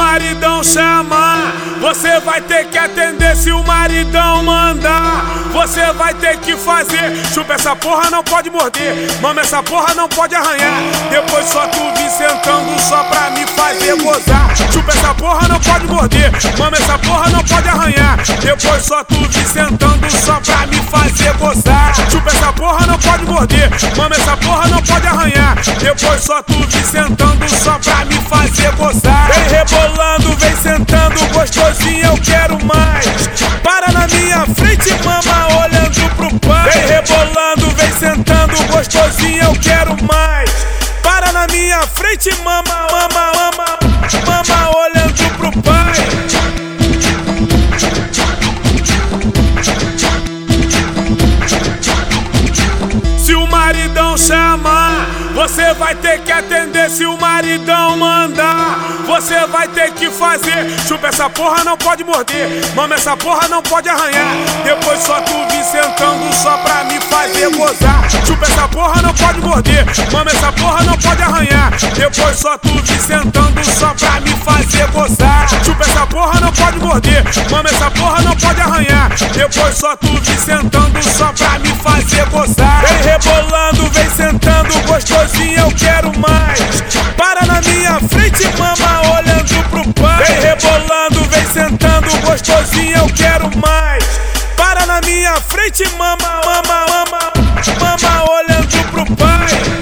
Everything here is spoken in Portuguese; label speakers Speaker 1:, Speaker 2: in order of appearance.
Speaker 1: maridão chamar, você vai ter que atender se o maridão mandar. Você vai ter que fazer. Chupa essa porra, não pode morder. Mama, essa porra não pode arranhar. Depois só tu vir sentando só pra me fazer gozar. Chupa essa porra, não pode morder. Mama, essa porra não pode arranhar. Depois só tu vir sentando só pra me fazer gozar. Chupa essa porra, não pode morder. Mama, essa porra não pode arranhar. Depois só tu vir sentando só pra me fazer gozar. Vem rebolando, vem sentando, gostosinho, eu quero mais. Para na minha frente, mama, olhando pro pai. Vem rebolando, vem sentando, gostosinho, eu quero mais. Para na minha frente, mama, mama, mama, mama, olhando pro pai. Se o maridão chamar, você vai ter que atender. Se o maridão mandar, você vai ter que fazer. Chupa essa porra, não pode morder. Mama, essa porra não pode arranhar. Depois só tu vir sentando só pra me fazer gozar. Chupa essa porra, não pode morder. Mama, essa porra não pode arranhar. Depois só tu vir sentando só pra me fazer gozar. Chupa essa porra, não pode morder. Mama, essa porra não pode arranhar. Depois só tu vir sentando só pra me sentando, gostosinho, eu quero mais. Para na minha frente, mama, olhando pro pai. Vem rebolando, vem sentando, gostosinho, eu quero mais. Para na minha frente, mama, mama, mama, mama, olhando pro pai.